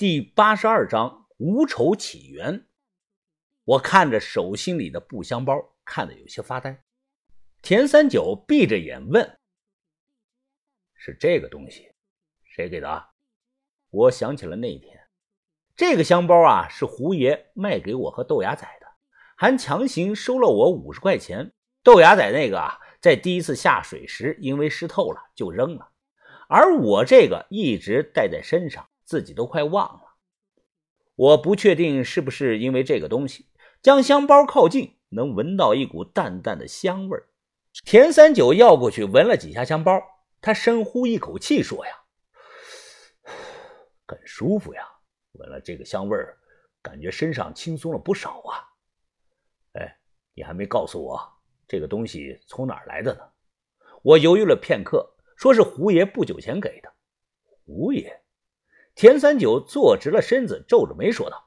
第八十二章无仇起源。我看着手心里的布箱包，看得有些发呆。田三九闭着眼问：“是这个东西，谁给的？”我想起了那天，这个箱包啊，是胡爷卖给我和豆芽仔的，还强行收了我五十块钱。豆芽仔那个啊，在第一次下水时因为湿透了就扔了，而我这个一直带在身上。自己都快忘了，我不确定是不是因为这个东西，将香包靠近，能闻到一股淡淡的香味田三九要过去闻了几下香包，他深呼一口气说：“呀，很舒服呀，闻了这个香味儿，感觉身上轻松了不少啊。”哎，你还没告诉我这个东西从哪儿来的呢？我犹豫了片刻，说是胡爷不久前给的。胡爷。田三九坐直了身子，皱着眉说道：“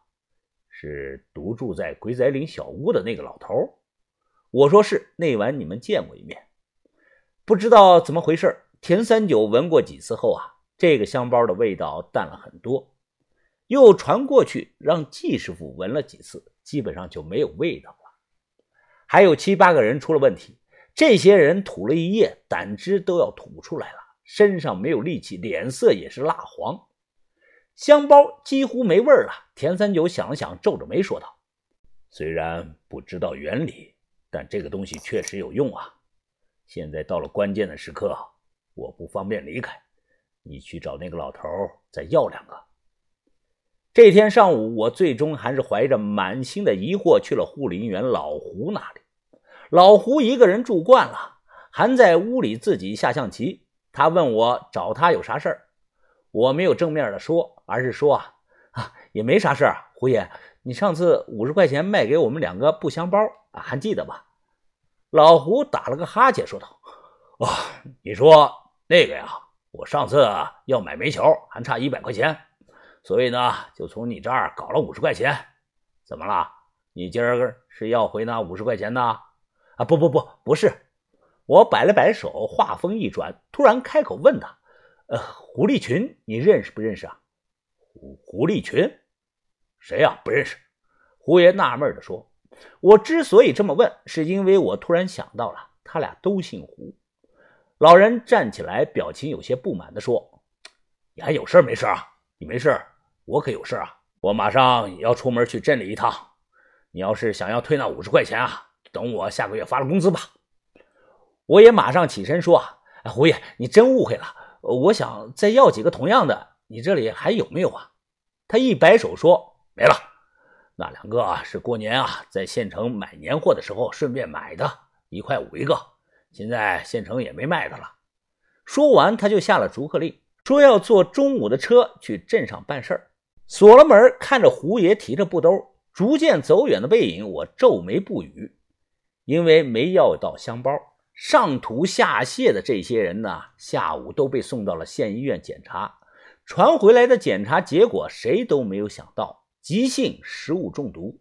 是独住在鬼仔岭小屋的那个老头。”我说：“是，那晚你们见过一面。”不知道怎么回事，田三九闻过几次后啊，这个香包的味道淡了很多。又传过去让季师傅闻了几次，基本上就没有味道了。还有七八个人出了问题，这些人吐了一夜，胆汁都要吐出来了，身上没有力气，脸色也是蜡黄。香包几乎没味儿了。田三九想了想，皱着眉说道：“虽然不知道原理，但这个东西确实有用啊。现在到了关键的时刻，我不方便离开，你去找那个老头再要两个。”这天上午，我最终还是怀着满心的疑惑去了护林员老胡那里。老胡一个人住惯了，还在屋里自己下象棋。他问我找他有啥事儿。我没有正面的说，而是说啊啊，也没啥事儿。胡爷，你上次五十块钱卖给我们两个布箱包啊，还记得吧？老胡打了个哈欠，说道：“哦，你说那个呀，我上次要买煤球，还差一百块钱，所以呢，就从你这儿搞了五十块钱。怎么了？你今儿是要回那五十块钱呢？啊，不不不，不是。我摆了摆手，话锋一转，突然开口问他。”呃，胡立群，你认识不认识啊？胡胡立群，谁呀？不认识。胡爷纳闷的说：“我之所以这么问，是因为我突然想到了，他俩都姓胡。”老人站起来，表情有些不满的说：“你还有事没事啊？你没事，我可有事啊！我马上要出门去镇里一趟。你要是想要退那五十块钱啊，等我下个月发了工资吧。”我也马上起身说：“啊，胡爷，你真误会了。”我想再要几个同样的，你这里还有没有啊？他一摆手说：“没了，那两个啊是过年啊在县城买年货的时候顺便买的，一块五一个，现在县城也没卖的了。”说完，他就下了逐客令，说要坐中午的车去镇上办事儿。锁了门，看着胡爷提着布兜逐渐走远的背影，我皱眉不语，因为没要到香包。上吐下泻的这些人呢，下午都被送到了县医院检查。传回来的检查结果，谁都没有想到急性食物中毒。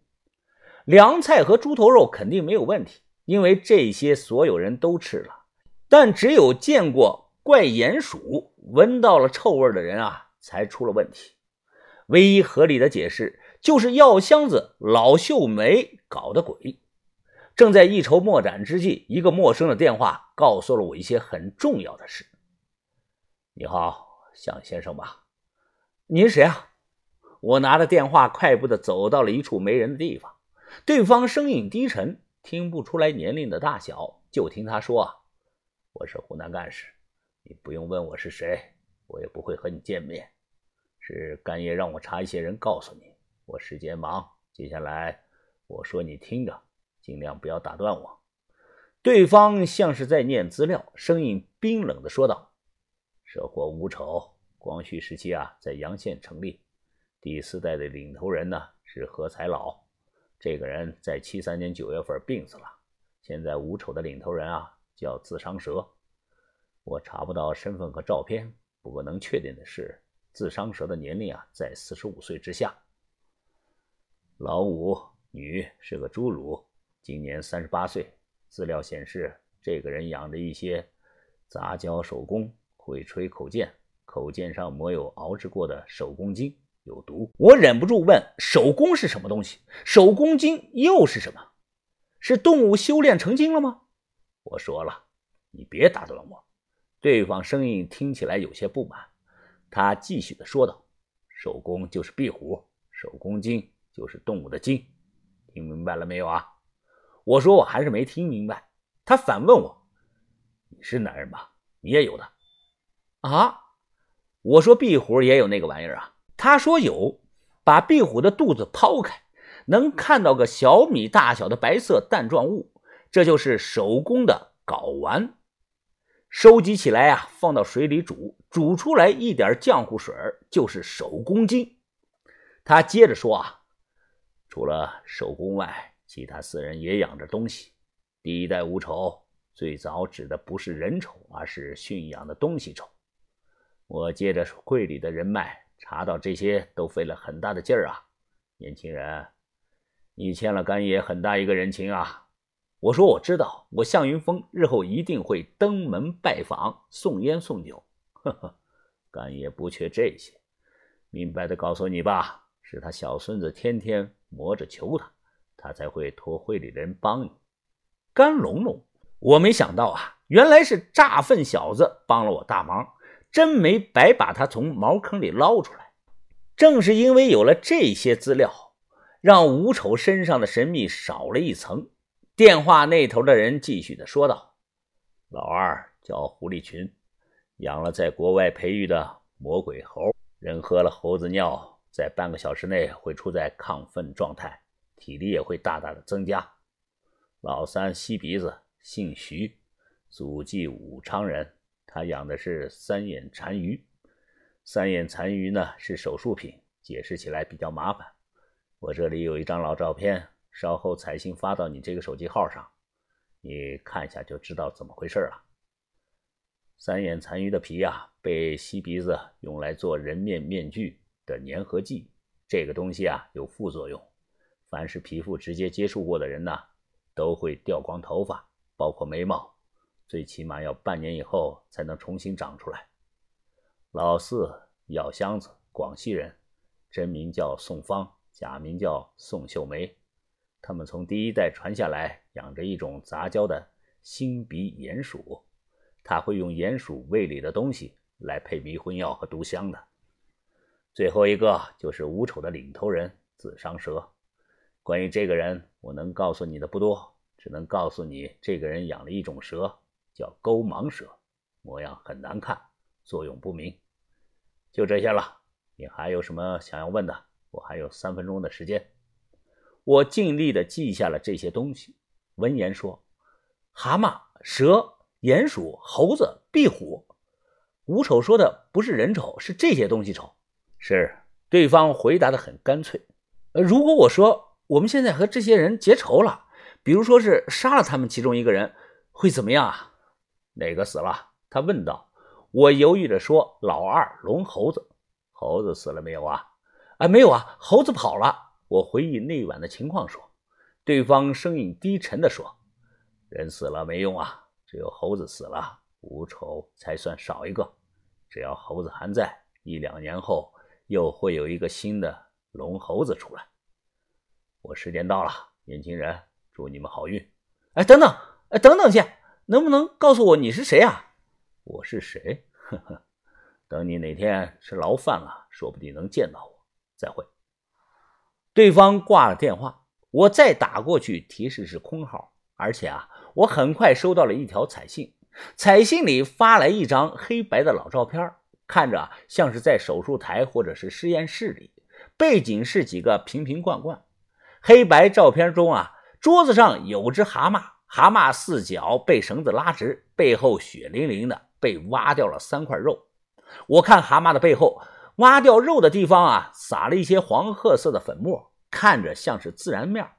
凉菜和猪头肉肯定没有问题，因为这些所有人都吃了。但只有见过怪鼹鼠、闻到了臭味的人啊，才出了问题。唯一合理的解释就是药箱子老秀梅搞的鬼。正在一筹莫展之际，一个陌生的电话告诉了我一些很重要的事。你好，向先生吧？您谁啊？我拿着电话，快步的走到了一处没人的地方。对方声音低沉，听不出来年龄的大小，就听他说：“我是湖南干事，你不用问我是谁，我也不会和你见面。是干爷让我查一些人，告诉你，我时间忙。接下来我说，你听着。”尽量不要打断我。对方像是在念资料，声音冰冷的说道：“蛇火无丑，光绪时期啊，在阳县成立。第四代的领头人呢是何才老，这个人在七三年九月份病死了。现在无丑的领头人啊叫自伤蛇，我查不到身份和照片，不过能确定的是，自伤蛇的年龄啊在四十五岁之下。老五女是个侏儒。”今年三十八岁，资料显示，这个人养着一些杂交手工，会吹口剑，口剑上抹有熬制过的手工精，有毒。我忍不住问：手工是什么东西？手工精又是什么？是动物修炼成精了吗？我说了，你别打断我。对方声音听起来有些不满，他继续的说道：“手工就是壁虎，手工精就是动物的精，听明白了没有啊？”我说我还是没听明白。他反问我：“你是男人吧？你也有的啊？”我说：“壁虎也有那个玩意儿啊。”他说：“有，把壁虎的肚子剖开，能看到个小米大小的白色蛋状物，这就是手工的睾丸。收集起来啊，放到水里煮，煮出来一点浆糊水就是手工精。”他接着说：“啊，除了手工外，其他四人也养着东西。”第一代无丑最早指的不是人丑，而是驯养的东西丑。我借着会里的人脉查到这些，都费了很大的劲儿啊！年轻人，你欠了干爷很大一个人情啊！我说我知道，我向云峰日后一定会登门拜访，送烟送酒。呵呵，干爷不缺这些。明白的告诉你吧，是他小孙子天天磨着求他，他才会托会里的人帮你。甘龙龙，我没想到啊，原来是诈粪小子帮了我大忙，真没白把他从茅坑里捞出来。正是因为有了这些资料，让吴丑身上的神秘少了一层。电话那头的人继续的说道：“老二叫狐狸群，养了在国外培育的魔鬼猴，人喝了猴子尿，在半个小时内会处在亢奋状态，体力也会大大的增加。”老三吸鼻子，姓徐，祖籍武昌人。他养的是三眼单鱼。三眼单鱼呢是手术品，解释起来比较麻烦。我这里有一张老照片，稍后彩信发到你这个手机号上，你看一下就知道怎么回事了。三眼残鱼的皮啊，被吸鼻子用来做人面面具的粘合剂。这个东西啊有副作用，凡是皮肤直接接触过的人呢。都会掉光头发，包括眉毛，最起码要半年以后才能重新长出来。老四药箱子，广西人，真名叫宋芳，假名叫宋秀梅。他们从第一代传下来，养着一种杂交的星鼻鼹鼠，他会用鼹鼠胃里的东西来配迷魂药和毒香的。最后一个就是吴丑的领头人紫伤蛇。关于这个人，我能告诉你的不多，只能告诉你，这个人养了一种蛇，叫钩芒蛇，模样很难看，作用不明。就这些了，你还有什么想要问的？我还有三分钟的时间。我尽力的记下了这些东西。闻言说：“蛤蟆、蛇、鼹鼠、猴子、壁虎。”吴丑说的不是人丑，是这些东西丑。是，对方回答的很干脆。呃，如果我说。我们现在和这些人结仇了，比如说是杀了他们其中一个人，会怎么样啊？哪个死了？他问道。我犹豫着说：“老二龙猴子，猴子死了没有啊？”啊，没有啊，猴子跑了。我回忆那晚的情况说。对方声音低沉地说：“人死了没用啊，只有猴子死了，无仇才算少一个。只要猴子还在，一两年后又会有一个新的龙猴子出来。”我时间到了，年轻人，祝你们好运。哎，等等，哎，等等先，能不能告诉我你是谁啊？我是谁？呵呵，等你哪天吃牢饭了，说不定能见到我。再会。对方挂了电话，我再打过去，提示是空号。而且啊，我很快收到了一条彩信，彩信里发来一张黑白的老照片，看着像是在手术台或者是实验室里，背景是几个瓶瓶罐罐。黑白照片中啊，桌子上有只蛤蟆，蛤蟆四脚被绳子拉直，背后血淋淋的，被挖掉了三块肉。我看蛤蟆的背后挖掉肉的地方啊，撒了一些黄褐色的粉末，看着像是自然面。